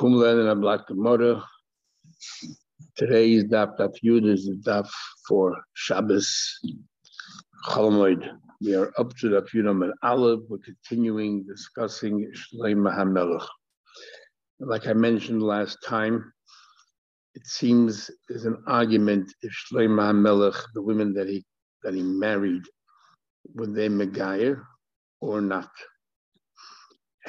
Kumlan and a black Gemara. Today's daf daf Yud is the daf for Shabbos Cholamoid. We are up to daf Yud and Aleph. We're continuing discussing Shleim Mahamelech. Like I mentioned last time, it seems there's an argument if Shleim Mahamelech, the women that he that he married, were they Megayer or not.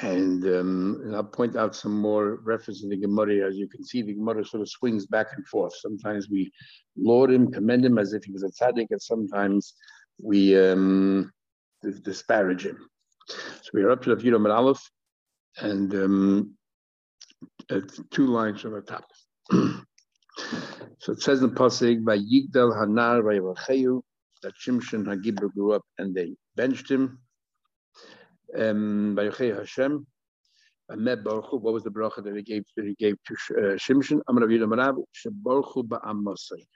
And, um, and, I'll point out some more references in the Gemara. As you can see, the Gemara sort of swings back and forth. Sometimes we laud him, commend him as if he was a tzaddik, and sometimes we um, disparage him. So we are up to the Yudam Aleph, and um, two lines from the top. so it says in the Pasig, by Yigdal Hanar by that Shimshon Hagibur grew up and they benched him um, Hashem. Baruch what was the bracha that he gave that he gave to uh, Shimshon? Amar Rav Marav Shebaruchu ba'amasai.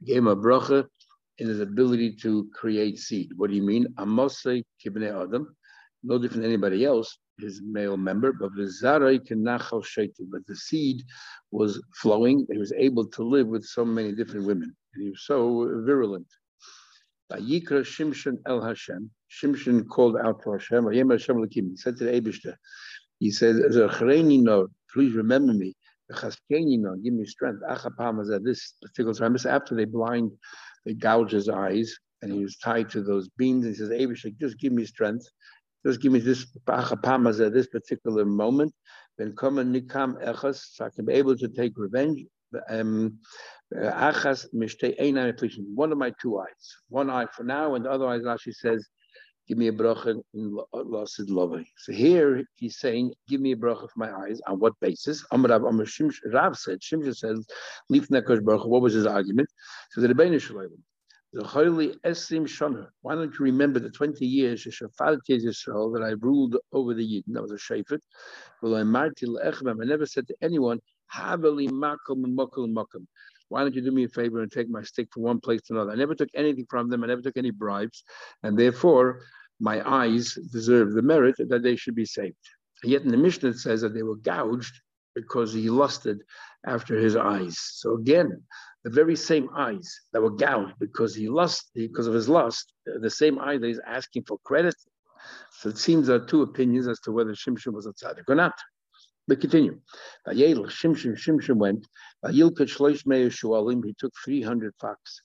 He gave him a bracha in his ability to create seed. What do you mean? Amasai kibnei Adam, no different than anybody else, his male member, but the zarai kenachal shaitim. But the seed was flowing. He was able to live with so many different women, and he was so virulent. Yikra Shimshon El Hashem. Shimshon called out to Hashem. He said to the he said, please remember me. Give me strength. This particular time, after they blind, they gouge his eyes, and he was tied to those beams. And He says, Abishter, just give me strength. Just give me this this particular moment. Then come and nikam echas, so I can be able to take revenge. Um, mishtei One of my two eyes. One eye for now, and the other eye, Rashi says, give me a bracha in Lasid. So here he's saying, give me a bracha for my eyes. On what basis? Amar Rav, Shimsh, Rav said, Shimsh says, Leaf Nekosh What was his argument? So the Rebbeinu Shalom. The Esim Shana. Why don't you remember the 20 years that I ruled over the Yidden? That was a Shafet. I never said to anyone, Makom Mokum why don't you do me a favor and take my stick from one place to another? I never took anything from them. I never took any bribes. And therefore, my eyes deserve the merit that they should be saved. And Yet in the Mishnah it says that they were gouged because he lusted after his eyes. So again, the very same eyes that were gouged because he lust, because of his lust, the same eye that he's asking for credit. So it seems there are two opinions as to whether Shimshon was a tzaddik or not. But continue. Shimshon went. He took three hundred fox,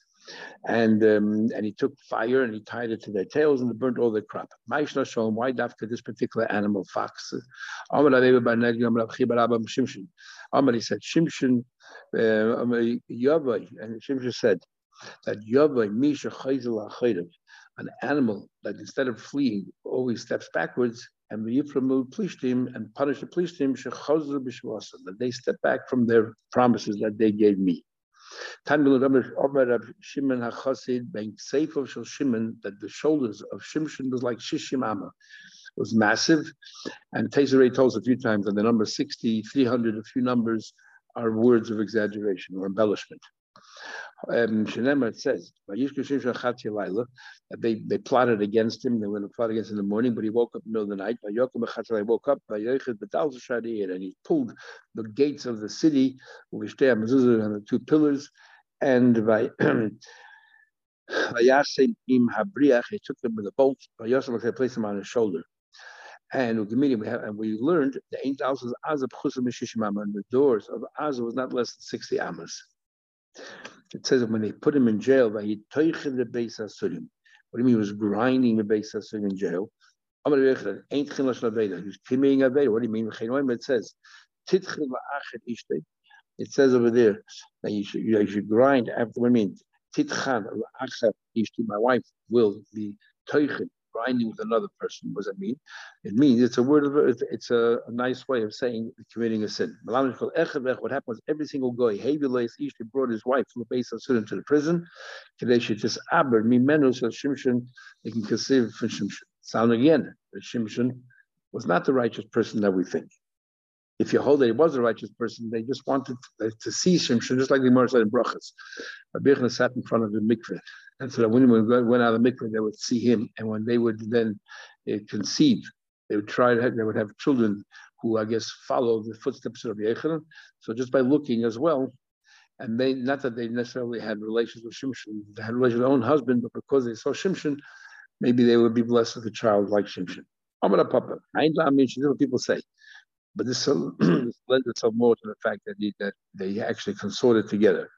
and um, and he took fire and he tied it to their tails and burnt all their crop. Why after this particular animal fox? Amar he said Shimshon Yavai, and Shimshon said that Yavai Misha Chayzel an animal that instead of fleeing always steps backwards and the Yiframu Plishtim and punish the Plishtim Shechazru Bishwasa, that they step back from their promises that they gave me. Shimon HaChasid being safe of Shimon, that the shoulders of Shimshon was like Shishim Amma. Was massive. And Tezere tells a few times that the number 60, 300, a few numbers are words of exaggeration or embellishment um, it says, that they, they plotted against him. They went to plot against him in the morning, but he woke up in the middle of the night. He woke up and he pulled the gates of the city, which they and the two pillars, and by he took them with a bolt, he placed them on his shoulder. And we have, and we learned the eight houses and the doors of Azah was not less than 60 amas. It says when they put him in jail, he the. What do you mean? He was grinding the base asurim in jail. What do you mean? It says, It says over there that you should, you should grind after. What you mean? My wife will be toichin grinding with another person. What does that mean? It means it's a word of it's a, a nice way of saying committing a sin. What happened was every single guy, Havilas Ishti brought his wife from the base of Sudan to the prison. Just Shimshon can conceive Shimshon. Sound again, Shimshon was not the righteous person that we think. If you hold that he was a righteous person, they just wanted to, to see Shimshon, just like the Gemara said in Brachas. Rabbi sat in front of the mikveh and so that when we went out of the mikveh, they would see him. And when they would then uh, conceive, they would try to have, they would have children who I guess follow the footsteps of Yechanan. So just by looking as well, and they not that they necessarily had relations with Shimshon, they had relations with their own husband, but because they saw Shimshon, maybe they would be blessed with a child like Shimshon. Amar Papa. I is what people say. But this, lends itself more to the fact that, he, that they actually consorted together.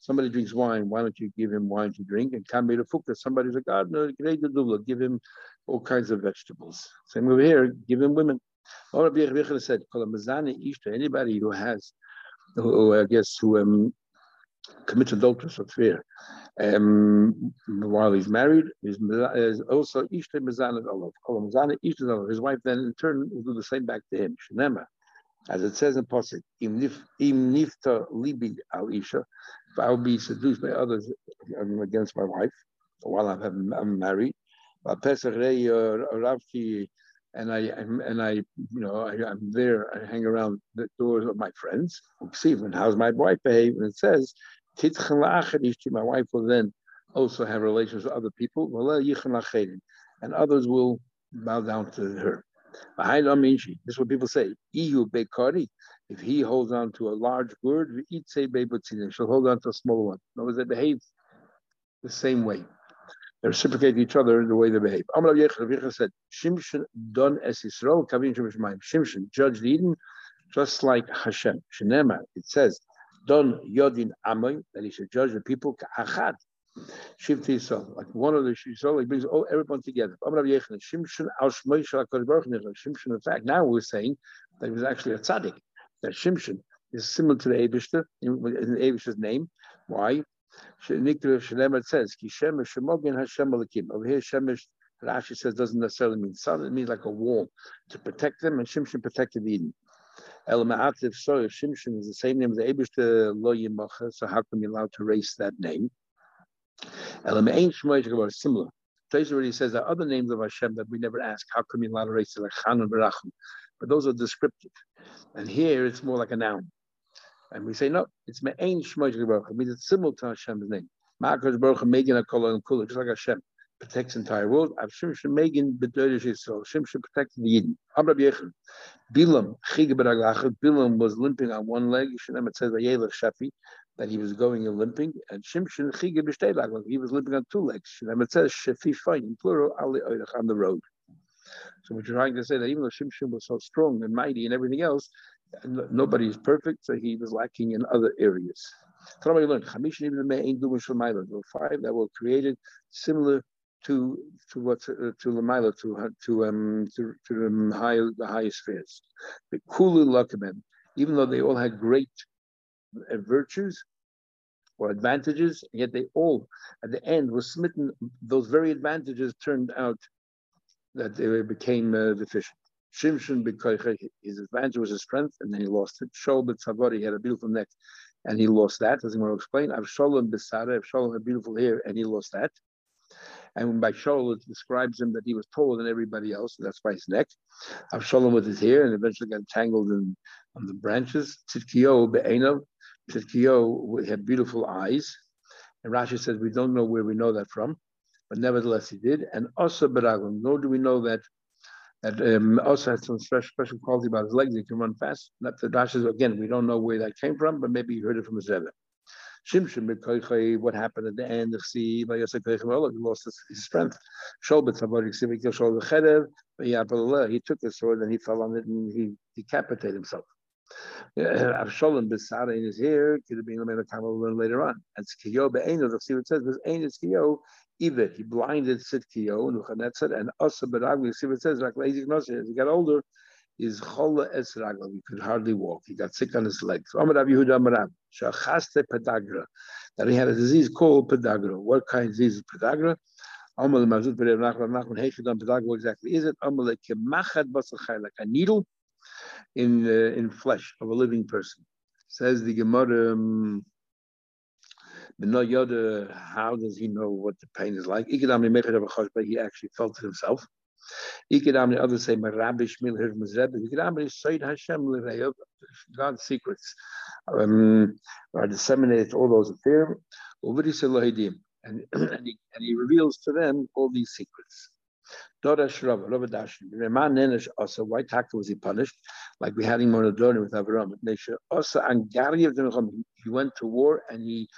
Somebody drinks wine, why don't you give him wine to drink? And somebody's a gardener, give him all kinds of vegetables. Same over here, give him women. said, anybody who has, who I guess, who um, commits adulterous affair um, while he's married, is also Ishte Mezanat Olav. His wife then in turn will do the same back to him. Shenema. As it says in Pasuk, Im nifta libi al isha, if I'll be seduced by others against my wife while I'm, I'm married, Pesach Rei Ravki, and I and I you know I, am there. I hang around the doors of my friends. See, and how's my wife behave? And it says my wife will then also have relations with other people, and others will bow down to her. This is what people say. If he holds on to a large word, she'll hold on to a smaller one. In other words, they behave the same way. Reciprocate each other in the way they behave. Amr Yecha said, Shimshon don es Yisrael, kavin Shimshon judged Eden just like Hashem. Shenema, it says, Don Yodin Amoy, that he should judge the people Achad. Shifti Yisrael, like one of the Yisrael, he brings all everyone together. Shimshon al Shmoy Shal Shimshon, in fact, now we're saying that he was actually a tzaddik. That Shimshon is similar to the Abishter in, in the Abishter's name. Why? Shnemer says, Ki Shemesh Shemogin Hashem Alakim. Over here, Shemesh, Rashi says, doesn't necessarily mean sun, it means like a wall to protect them, and Shimshon protected Eden. El Ma'ativ so Shimshon is the same name as the Eberste Lo Yimacha, so how come you're allowed to erase that name? El Ma'ain Shmoy similar. Trace already says that other names of Hashem that we never ask, how come you're allowed to erase it, like Chan and? But those are descriptive. And here it's more like a noun. And we say, no, it's Me'ain Shmoy It means it's similar to Hashem's name. Ma'akos Baruch Megin HaKol and just like Hashem protects entire world. Shimshon Megin B'Dodesh Yisrael. Shimshon protected the Yidden. Amr Yechon. Bilam Chig Bilam was limping on one leg. Shem it says Vayelech Shafi that he was going and limping, and Shimshon Chig B'Shtei He was limping on two legs. Shem it says Shafi fine in plural Ali Oidach on the road. So we're trying to say that even though Shimshon was so strong and mighty and everything else, nobody is perfect, so he was lacking in other areas. Five that were created similar to to what uh, to Lamaila to to um to, to the high the highest spheres. The Kulu even though they all had great uh, virtues or advantages, yet they all at the end were smitten. Those very advantages turned out that they became uh, deficient. Shimshon his advantage was his strength, and then he lost it. Shaul B'Tzavari had a beautiful neck, and he lost that. As I'm going to explain, Avshalom B'Sara, Avshalom had beautiful hair, and he lost that. And by Shaul, it describes him that he was taller than everybody else. So that's why his neck. Avshalom with his hair and eventually got tangled in on the branches. Tzidkio be'enov. Tzidkio had beautiful eyes. And Rashi says we don't know where we know that from, but nevertheless he did. And also Baraglim, nor do we know that that um, also has some special, quality about his legs. He can run fast. Not the dashes again, we don't know where that came from, but maybe he heard it from his Rebbe. Shimshon what happened at the end of he lost his, his strength. He took the sword and he fell on it and he decapitated himself. Avshalom b'sara in his hair could have been a man learn later on. And Tzkiyo be'eno, the it says, was ein Tzkiyo, even he blinded Tzidkiyo, Nuchanetzer, and Asa b'ragli, see what it says, like lazy as he got older, is chola esragla. He could hardly walk. He got sick on his legs. That he had a disease called pedagra. What kind of disease is pedagra? Pedagra. What exactly is it? Amal like a needle in uh, in flesh of a living person. Says the Gemara. Um, how does he know what the pain is like? He actually felt it himself. Others say, God's secrets um, are disseminated all those the Elohidim. And, and, he, and he reveals to them all these secrets. Dorash why was he punished? Like we had him on a with Avram. He went to war and he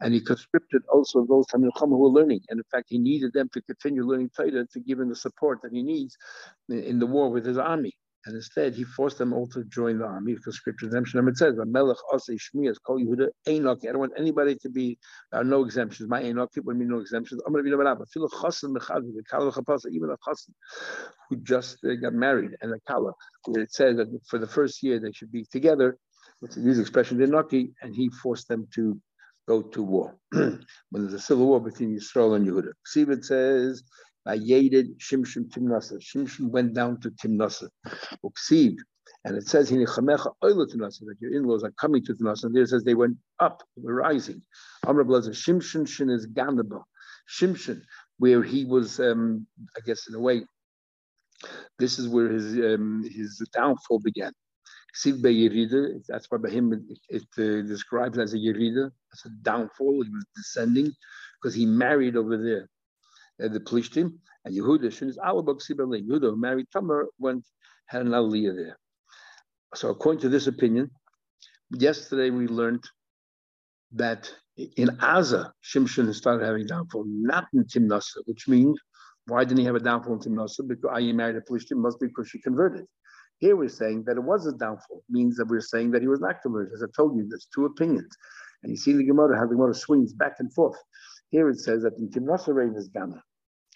and he conscripted also those Tamil who were learning. And in fact, he needed them to continue learning Torah to give him the support that he needs in the war with his army. And instead, he forced them all to join the army because scripture redemption. It says, Melech Ose Shmias Kol Yehuda Enoch. I don't want anybody to be, there are no exemptions. My Enoch, what mean no exemptions? I'm going to be no a Chapasa, even a Chassan who just uh, got married and a Kala. It says that for the first year they should be together, with the use expression, Enochi, and he forced them to go to war. when there's a civil war between Yisrael and Yehuda. Sivan says, Vayedid Shimshon Timnasa. Shimshon went down to Timnasa. Uksiv. And it says, in the chamecha oyulatunas, that your in-laws are coming to Timnasa. And there it says they went up, they were rising. Amr Blazer, Shimshon Shin is Ganaba. Shimshon, where he was, um, I guess in a way, this is where his um, his downfall began. That's why by him it, it uh, describes as a yerida, as a downfall. He was descending because he married over there uh, the Plishtim, and Yehuda, Shinis Alabak Sibale, Yehuda, who married Tamar, went, had an Aliyah there. So according to this opinion, yesterday we learned that in Aza, Shimshon started having downfall, not in Timnasa, which means, why didn't he have a downfall in Timnasa? Because I married a Plishtim, must be because she converted. Here we're saying that it was a downfall, means that we're saying that he was not converted. As I told you, there's two opinions. And you see the Gemara, how the Gemara swings back and forth. Here it says that in Timnasa Rein is Gana.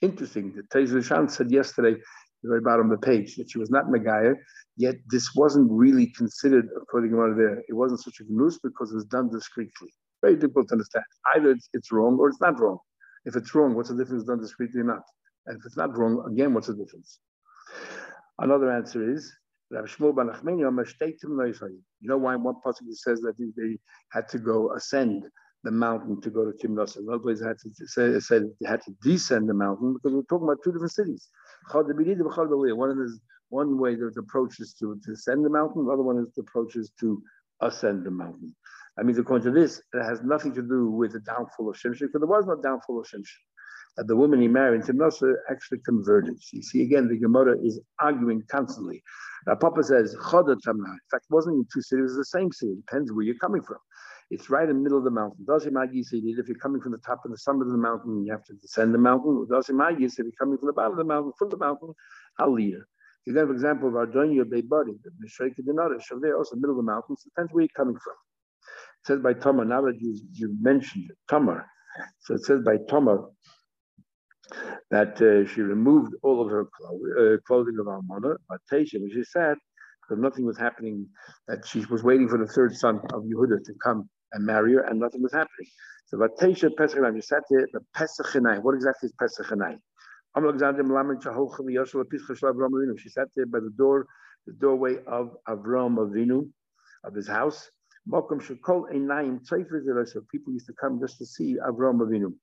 Interesting. The Teiz said yesterday, the very bottom of the page, that she was not Megaya, yet this wasn't really considered, according to Gemara there, it wasn't such a gnus because it was done discreetly. Very difficult to understand. Either it's, it's, wrong or it's not wrong. If it's wrong, what's the difference done discreetly or not? And if it's not wrong, again, what's the difference? Another answer is you know why one passage says that they had to go ascend the mountain to go to Timnos. In other places, had to say, said they had to descend the mountain because we're talking about two different cities. One is one way the approach is to, to ascend the mountain, the other one is the approach is to ascend the mountain. I mean, according to this, it has nothing to do with the downfall of Shimshon, because there was no downfall of Shimshon. The woman he married, Timnosa, actually converted. You see, again, the Gemara is arguing constantly. Now, Papa says, Choda Tamna. In fact, it wasn't in two cities, it was the same city. It depends where you're coming from. It's right in the middle of the mountain. Magi said if you're coming from the top of the summit of the mountain, you have to descend the mountain. Magi said if you're coming from the bottom of the mountain, from the mountain, Aliyah. You then, for example, of Ardonia Beibadi, the Mishreika Dinarish, so there also middle of the mountain. mountains, depends where you're coming from. It says by Tamar, now that you, you mentioned Tamar. So it says by Tamar that uh, she removed all of her uh, clothing of Almana, but Tesha, which is sad, because nothing was happening, that she was waiting for the third son of Yehuda to come and marry her, and nothing was happening. So Vatesha Pesach you sat there, the Pesach What exactly is Pesach She sat there by the door, the doorway of Avram Avinu, of his house. So people used to come just to see Avram Avinu.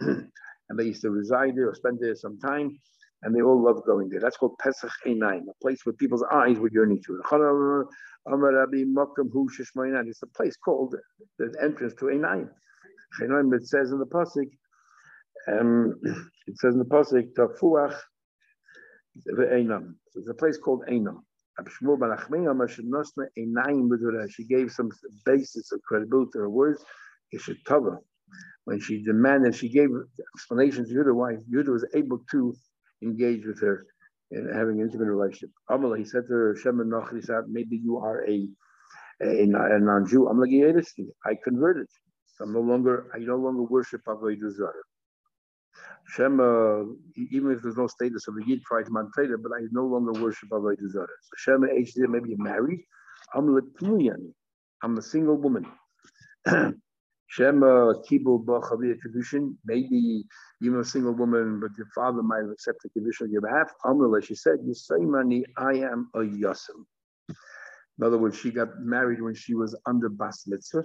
and they used to reside there or spend there some time and they all love going there. That's called Pesach Einayim, a place where people's eyes were yearning to. It's a place called the entrance to Einayim. It says in the pasuk, um, it says in the pasuk, Tafuach Einam. So it's a place called Einam. She gave some basis of credibility to her words. When she demanded, she gave explanations to Yudah why Yudah was able to engage with her in having an intimate relationship. Amala, he said to her, Shem he maybe you are a, a, a non-Jew. Like, I converted. I'm no longer, I no longer worship Avodah Zarah. Shem, uh, even if there's no status of a Yid prior to Mantreda, but I no longer worship Avodah Zarah. So Shem, maybe you're married. I'm I'm a single woman. Shema uh, Kibul Bachavia Kedushin, maybe you're a single woman, but your father might accept the condition on your behalf. Amrullah, she said, money, I am a Yasim. In other words, she got married when she was under Bas Mitzvah,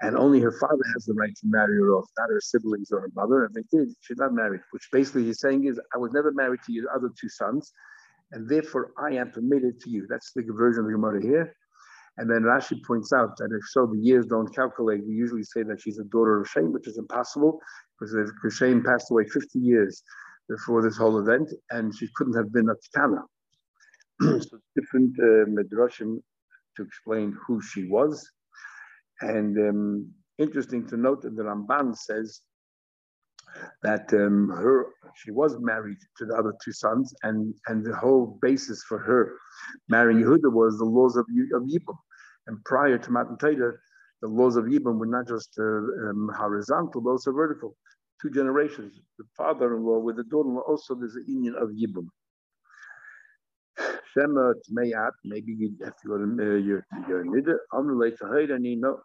and only her father has the right to marry her off, not her siblings or her mother. And they did, she's not married, which basically he's saying is, I was never married to your other two sons, and therefore I am permitted to you. That's the version of the Gemara here. And then Rashi points out that if so, the years don't calculate. We usually say that she's a daughter of Shem, which is impossible because Shem passed away 50 years before this whole event, and she couldn't have been a Ktana. so different uh, midrashim to explain who she was. And um, interesting to note that the Ramban says that um, her she was married to the other two sons, and and the whole basis for her marrying Yehuda was the laws of, of Yibam. And prior to Matan Torah, the laws of Yibam were not just uh, um, horizontal, but also vertical. Two generations. The father-in-law with the daughter-in-law also there's an union of Yibam. Shema Tmeyat, maybe you have to go to uh, Nida. I'm related to Hidani, no,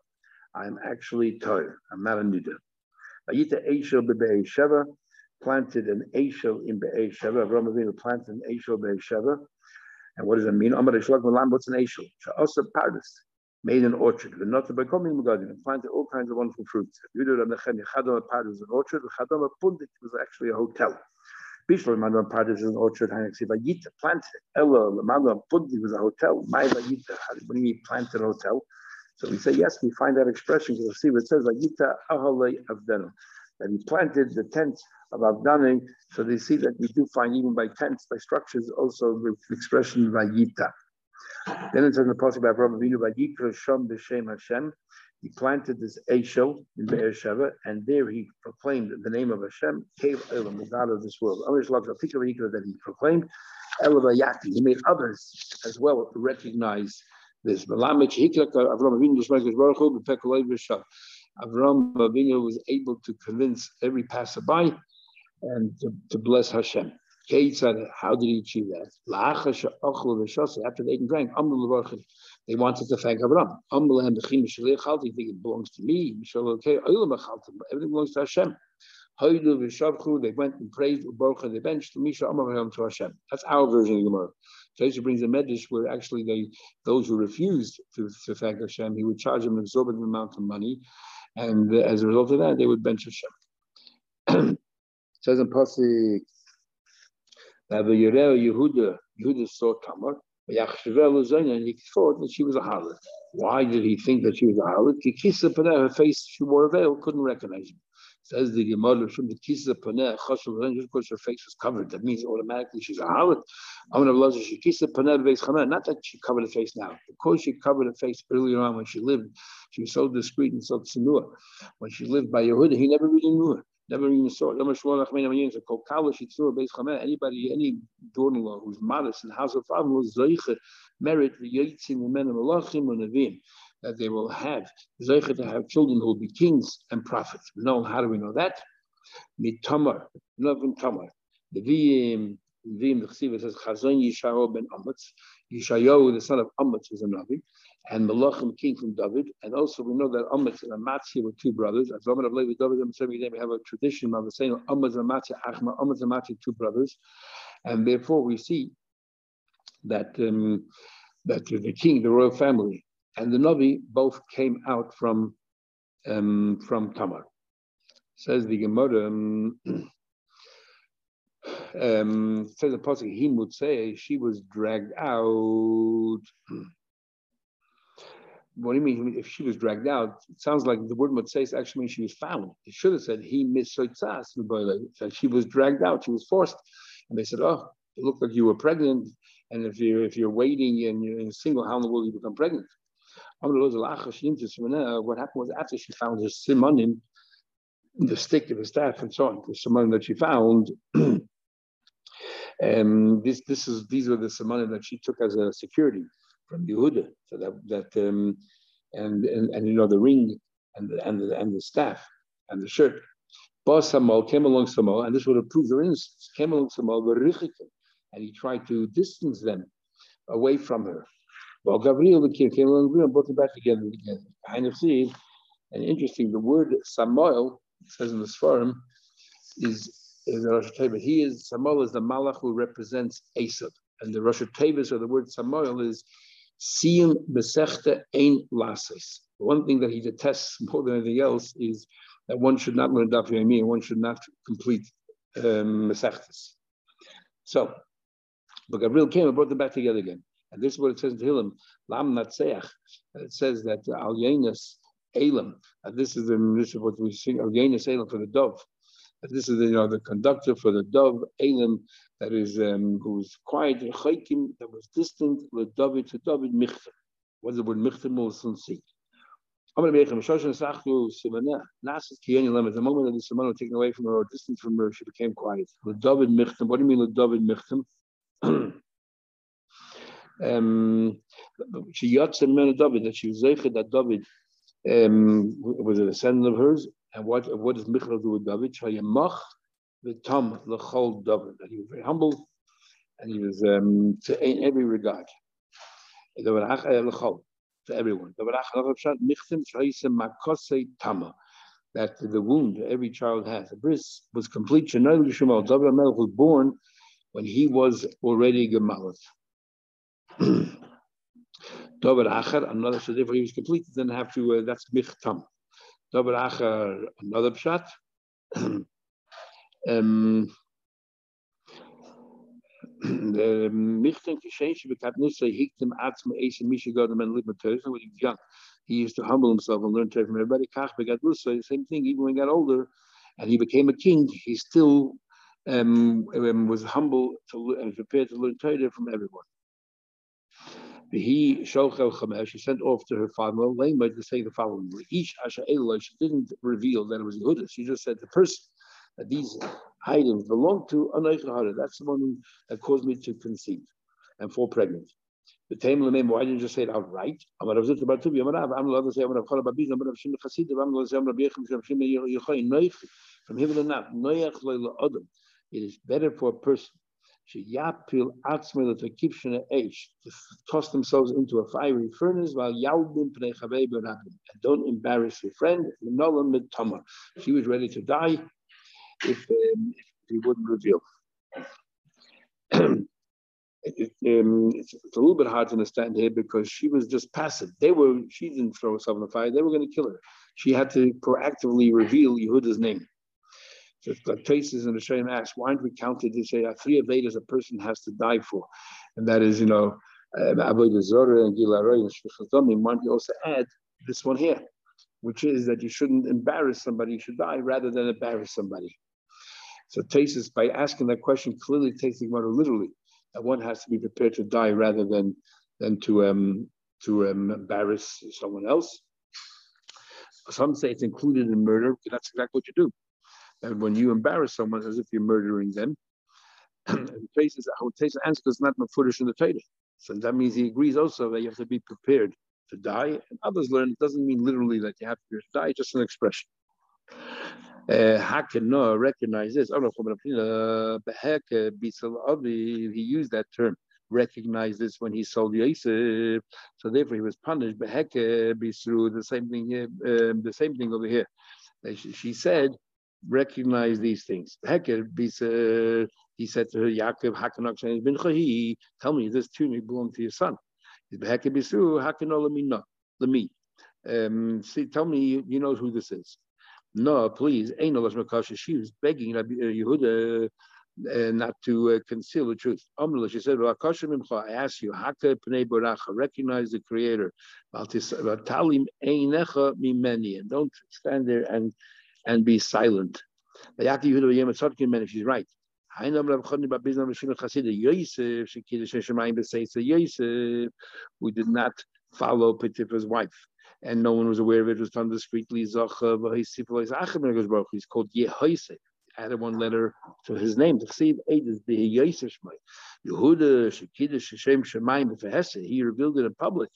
I'm actually tired. I'm not a Nida. Ayita Eishel Be'ei Sheva, planted an Eishel in Be'ei Sheva. Avram Avinu planted an Eishel Be'ei Sheva. And what does that mean? Amar Malam, what's an Eishel? Sha'asa Paradis, made an orchard. The not by coming Magadim, and planted all kinds of wonderful fruits. Yudah Ramechem, Yechadam Paradis, an orchard. Yechadam Pundit was actually a hotel. Bishlo Lemanu Paradis is an orchard. Haneksi Vayita planted. Ella Lemanu Pundit was a hotel. My Vayita, what do you mean planted a hotel? So we say, yes, we find that expression because we see what it says, Vayita Ahalei Avdenu. That he planted the tents of Avdanim. So they see that we do find even by tents, by structures, also the expression Vayita. Then it says in the Pasuk by Abraham Avinu, Vayikra Shom B'Shem Hashem. He planted this Eishel in Be'er Sheva, and there he proclaimed the name of Hashem, Kev Elam, the God of this world. That he proclaimed, Elavayati. He made others as well recognize this. Avram Avinu was able to convince every passerby and to, to bless Hashem. How did he achieve that? After they drank, they wanted to thank Avram. It belongs to me. Everything belongs to Hashem. They went and praised Baruch they benched Misha Amar to Hashem. That's our version of the Gemara. Tosha brings a medrash where actually they, those who refused to, to thank Hashem, he would charge them an exorbitant amount of money, and uh, as a result of that, they would bench Hashem. says in that Yehuda, Yehuda saw Tamar, and he thought that she was a harlot. Why did he think that she was a harlot? He kissed her, her face, she wore a veil, couldn't recognize him. Says the Gemara from the Kisa Paneh, just because her face was covered, that means automatically she's a harlot. Amar Abelazar she kisa paneh base chamer. Not that she covered her face now, because she covered her face earlier on when she lived. She was so discreet and so tsunua. When she lived by Yehuda, he never really knew her. Never even saw it. Anybody, any daughter-in-law who's modest the house of father was merit the yitzim the of Malachim and that they will have Zeicha to have children who will be kings and prophets. No, how do we know that? Mitamar, Novin Tamar. The Vim, Vim, the Chsiva says Chazon Yishayo ben Amatz. Yishayo, the son of Amatz, was a Navi, and Malachim, king from David. And also we know that Amatz and Amatzia were two brothers. As Roman of Levi David, we have a tradition of saying Amatz and Amatzia, Achma, Amatz and Amatzia, two brothers. And therefore we see that um, that the king, the royal family, and the Navi both came out from um, from Tamar. Says the Gemara. Um, um, says the pasuk, he would say she was dragged out. what do you mean? If she was dragged out, it sounds like the word Motseis actually means she was found. It should have said he misoitzas she was dragged out, she was forced, and they said, "Oh, it looked like you were pregnant, and if you're if you're waiting and you're single, how in the world you become pregnant?" What happened was after she found her simonim, the stick of the staff and so on, the simonim that she found. um, this this is these were the simonim that she took as a security from Yehuda. So that that um, and, and and you know the ring and the and the, and the staff and the shirt. Boss Samael came along Samael, and this would have proved their innocence. Came along Samael, and he tried to distance them away from her. Well, Gabriel the king came along, and brought them back together again. Kind of see, and interesting, the word Samael says in the Sfarim is is the Rosh Teva. He is Samael is the Malach who represents Esav, and the Rosh Tevis or the word Samael is Siyum Besechte Ein Lasis. One thing that he detests more than anything else is that one should not learn Daf Yomi and one should not complete um, So, but Gabriel came and brought them back together again. And this is what it says in Tehillim, Lam Natseach. It says that Al Yenas Elam. And this is the this is what we sing Al Yenas Elam for the dove. This is the, you know the conductor for the dove Elam that is um, who's quiet chaykim that was distant with David to David Michter. What's the word see? Simana. Nasas Kiyani Lemon. The moment that the Simana was taken away from her or distant from her, she became quiet. Michtem. What do you mean David Michtem? um, she yatsa men of David that she was zeichet that David um, was a descendant of hers. And what what does Michal do with David? The Tom the Chol David that he was very humble and he was um, to in every regard. To everyone. That the wound every child has, the bris was complete. David was born when he was already gemalat. David Achar, another so therefore he was complete, then have to, uh, that's Michtam. David Achar, another pshat. um, the Michten Kishenshi Bekatnissa Hiktim Atzma Asa Misha Godam and Libmatösa when he was young. He used to humble himself and learn to from everybody. Kach Begatlusa, the same thing, even when he got older and he became a king, he still um, um, was humble to, and prepared to learn Torah from everyone. He she sent off to her father Lema to say the following: Each Asha Eloy, she didn't reveal that it was Yehuda. She just said the person that these items belong to Anoich That's the one that caused me to conceive and fall pregnant. The Taim Lemem, why didn't you just say it outright? I'm going to say I'm going to I'm going to I'm going to I'm going to from earth, Noach Leila Adam. It is better for a person Sheyapil atzmei lekipshina eish to toss themselves into a fiery furnace while yalbim pnei chavei and don't embarrass your friend. Minolam mit She was ready to die if, um, if he wouldn't reveal. It, um, it's, it's, a little bit hard to understand here because she was just passive. They were she didn't throw herself in the fire. They were going to kill her. She had to proactively reveal Yehuda's name. So it's traces in the Shem Ash. Why aren't we counted to say uh, three Avedas a person has to die for? And that is, you know, Avodah Zorah and Gilaroy and Shvichatomim. Why don't we also add this one here, which is that you shouldn't embarrass somebody, you should die rather than embarrass somebody. So Tesis, by asking that question, clearly takes the Gemara literally, that one has to be prepared to die rather than than to um, to um, embarrass someone else. Some say it's included in murder, that's exactly what you do. And when you embarrass someone as if you're murdering them, faces how Tesa answers is not footish in the Torah. So that means he agrees also that you have to be prepared to die. And others learn it doesn't mean literally that you have to die, just an expression. Uh, how can no recognize this? Know. Uh, he used that term. Recognize this when he sold Yosef, so therefore he was punished. Through the same thing here. Um, the same thing over here. She said recognize these things. He said to her, Yaakov, bin tell me, this tunic belong to your son. Heker bisu. Um, see, tell me, you know who this is. No, please, ain't no She was begging uh, Yehuda uh, not to uh, conceal the truth. She said, I ask you, Haka Pnei Baracha, recognize the Creator. And don't stand there and and be silent. And she's right. We did not follow Potiphar's wife, and no one was aware of it. It was done discreetly. He's called Yehoisef. Added one letter to his name. See is the Yehuda Shekidish Shem Shemaim He revealed it in public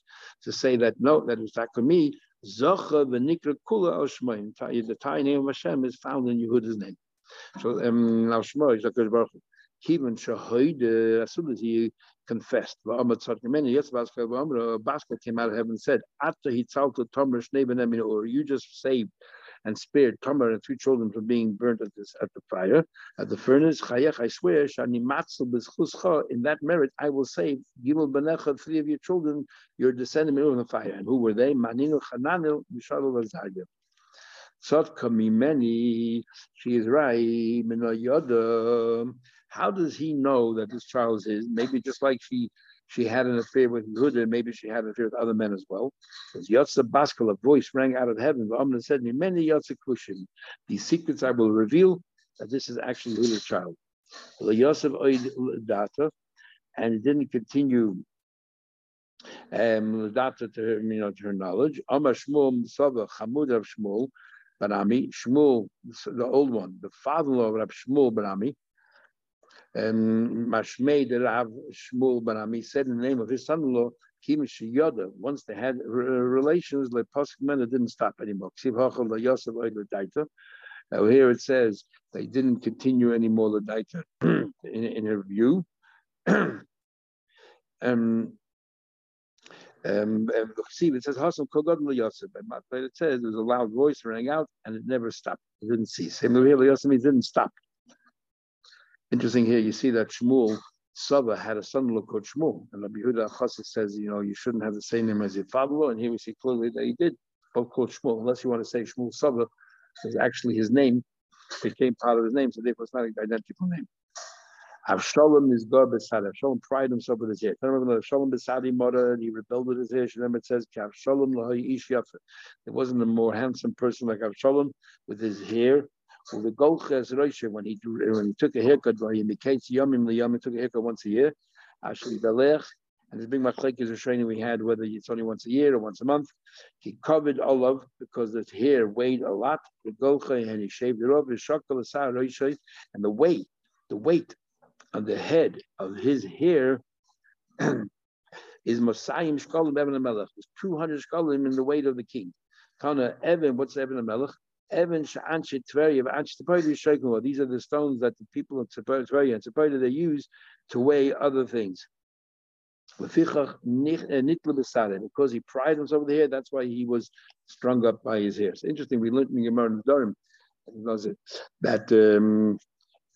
to say that no, that was not for me. Zocha v'nikra kula al Shmoim. The Thai name of Hashem is found in Yehuda's name. So um, al Shmoy, Zakash Baruch Kivin shahoid, as soon as he confessed, Baskal came out of heaven and said, After he tzalta tomer shnei or you just saved and spared Tamar and three children from being burnt at, this, at the fire, at the furnace. Chayech, I swear, shani in that merit, I will save Gimel Benecha, three of your children, your descendant in the fire. And who were they? Maninu, Hananil, Mishalul, Azariah. Tzadka mimeni, she is right, How does he know that this child is? Maybe just like she she had an affair with Yehuda, and maybe she had an affair with other men as well. Because Yotza Baskal, a voice rang out of heaven. Amna said, many Yotza Kushim, these secrets I will reveal that this is actually Leah's child. Data, and it didn't continue um, data to her, you know, to her knowledge. Amar Shmuel Chamud of Shmuel Barami, Shmuel, the old one, the father-in-law of Rab Shmuel Barami, Mashmei the Rav Shmuel Barami said in the name of his son-in-law, Kim Yoda. Once they had relations, the Pasuk men didn't stop anymore. Now here it says they didn't continue anymore the daita in, in her view. um, um, see, it says Hassan Kogadl Yosef. But it says there was a loud voice rang out and it never stopped. It didn't cease. Same Yosef didn't stop. Interesting here, you see that Shmuel Saba had a son-in-law called Shmuel, and Rabbi Yehuda Chassid says, you know, you shouldn't have the same name as your father-in-law, and here we see clearly that he did, both called Shmuel, unless you want to say Shmuel Saba is actually his name, became part of his name, so therefore it's not an identical name. Avshalom is God beside Avshalom pride himself with his hair. Avshalom besadi mother, he rebelled with his hair. Remember it says Avshalom ish There wasn't a more handsome person like Avshalom with his hair. Well, the Golches Roisha, when he when he took a haircut, when he became Yomim Liyam, took a haircut once a year. Actually, Belech, and this big machlek is a training we had, whether it's only once a year or once a month. He covered olive because his hair weighed a lot. And he shaved it off. And the weight, the weight of the head of his hair is Mosayim Shkolim Evan Melech. It's 200 Shkolim in the weight of the king. Kana Evan, what's Evan Melech? These are the stones that the people of Tveria and Tveria they use to weigh other things. Eh, because he prided himself over the hair, that's why he was strung up by his hair. It's interesting. We learned in Gemara Durham that um,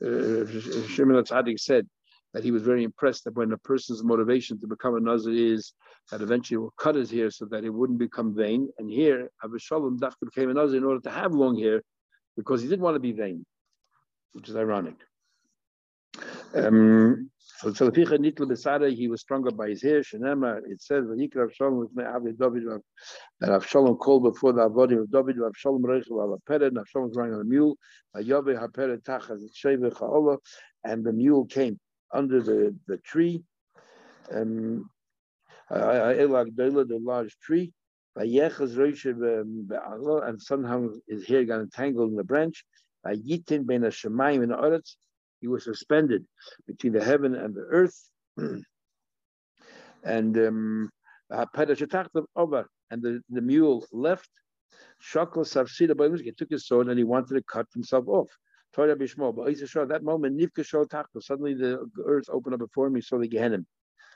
uh, Shimon Tzaddik said that he was very impressed that when a person's motivation to become a Nazir is that eventually will cut his hair so that it wouldn't become vain. And here, Avshalom Dafka became a Nazir in order to have long hair because he didn't want to be vain, which is ironic. Um, so Tzalaficha Nitla Besada, he was stronger by his hair. Shenema, it says, Vayikra Avshalom with Me'avi David, that Avshalom called before the avodim of David, Avshalom Reichel al Aperet, and Avshalom was riding on a mule, Vayove HaPeret Tachaz Sheve Cha'ola, and the mule came under the, the tree, um, the large tree, and somehow his hair got entangled in the branch. He was suspended between the heaven and the earth. and um, and the, the mule left. He took his sword and he wanted to cut himself off. Torah Bishmo, but at that moment, Nivka Shol Tachto, suddenly the earth opened up before me, he saw the Gehenim.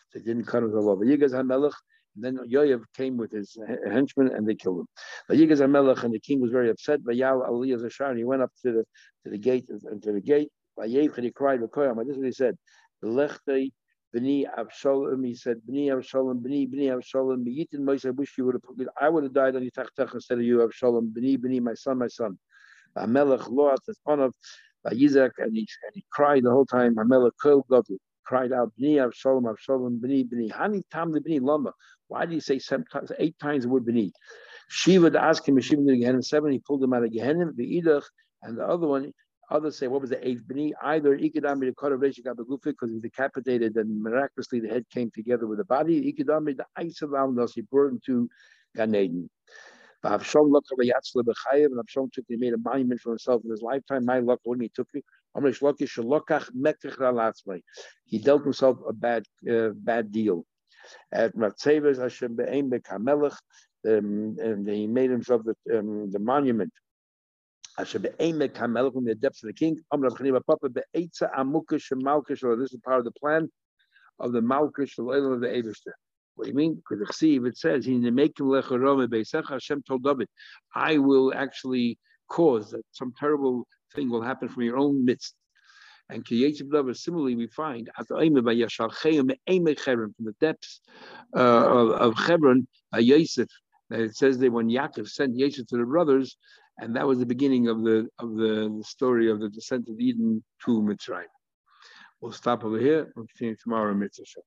So he didn't cut himself off. Yigaz HaMelech, and then Yoav came with his henchmen and they killed him. But Yigaz HaMelech and the king was very upset. Vayal Aliyah Zashar, and he went up to the to the gate and to the gate Vayev, he cried, Vakoyam. This is what he said. Lechtei B'ni Avshalom. He said, B'ni Avshalom, B'ni, B'ni Avshalom. B'yitin Moshe, I wish you would have, I would have died on Yitachtach instead of you, Avshalom. B'ni, B'ni, my son, my son. Amelech Loat, the son of Yizak, and he, and he cried the whole time. Amelech Kol cried out, B'ni Avshalom, Avshalom, B'ni, B'ni. Hani Tam B'ni Lama. Why did he say seven times, eight times the word B'ni? Shiva to ask him, Shiva to Gehenim, seven, he pulled him out of Gehenim, the Idach, and the other one, Others say, what was the eighth b'ni? Either ikidami the Korav Gabagufi because he decapitated and miraculously the head came together with the body. Ikidami the ice around us, he brought him to Gan Eden. Avshalom looked at Yatzla B'chayev, and Avshalom took, he made a monument for himself in his lifetime. My luck, when he took me, he dealt himself a bad, uh, bad deal. At Matzeves Hashem Be'em Bekamelech, um, and he made himself the, um, the monument Asher be'emek hamelech from the depths of the king. Amr Chaniva Papa be'etza. This is part of the plan of the malkish the of the Eibushter. What do you mean? Because the it says the Hashem told David, I will actually cause that some terrible thing will happen from your own midst. And Kiyetiv David, similarly, we find at the from the depths uh, of, of Hebron, uh, Yosef, that it says that when Yaakov sent Yosef to the brothers, and that was the beginning of the of the story of the descent of Eden to Mitzrayim. We'll stop over here. We'll continue tomorrow in Mitzvah.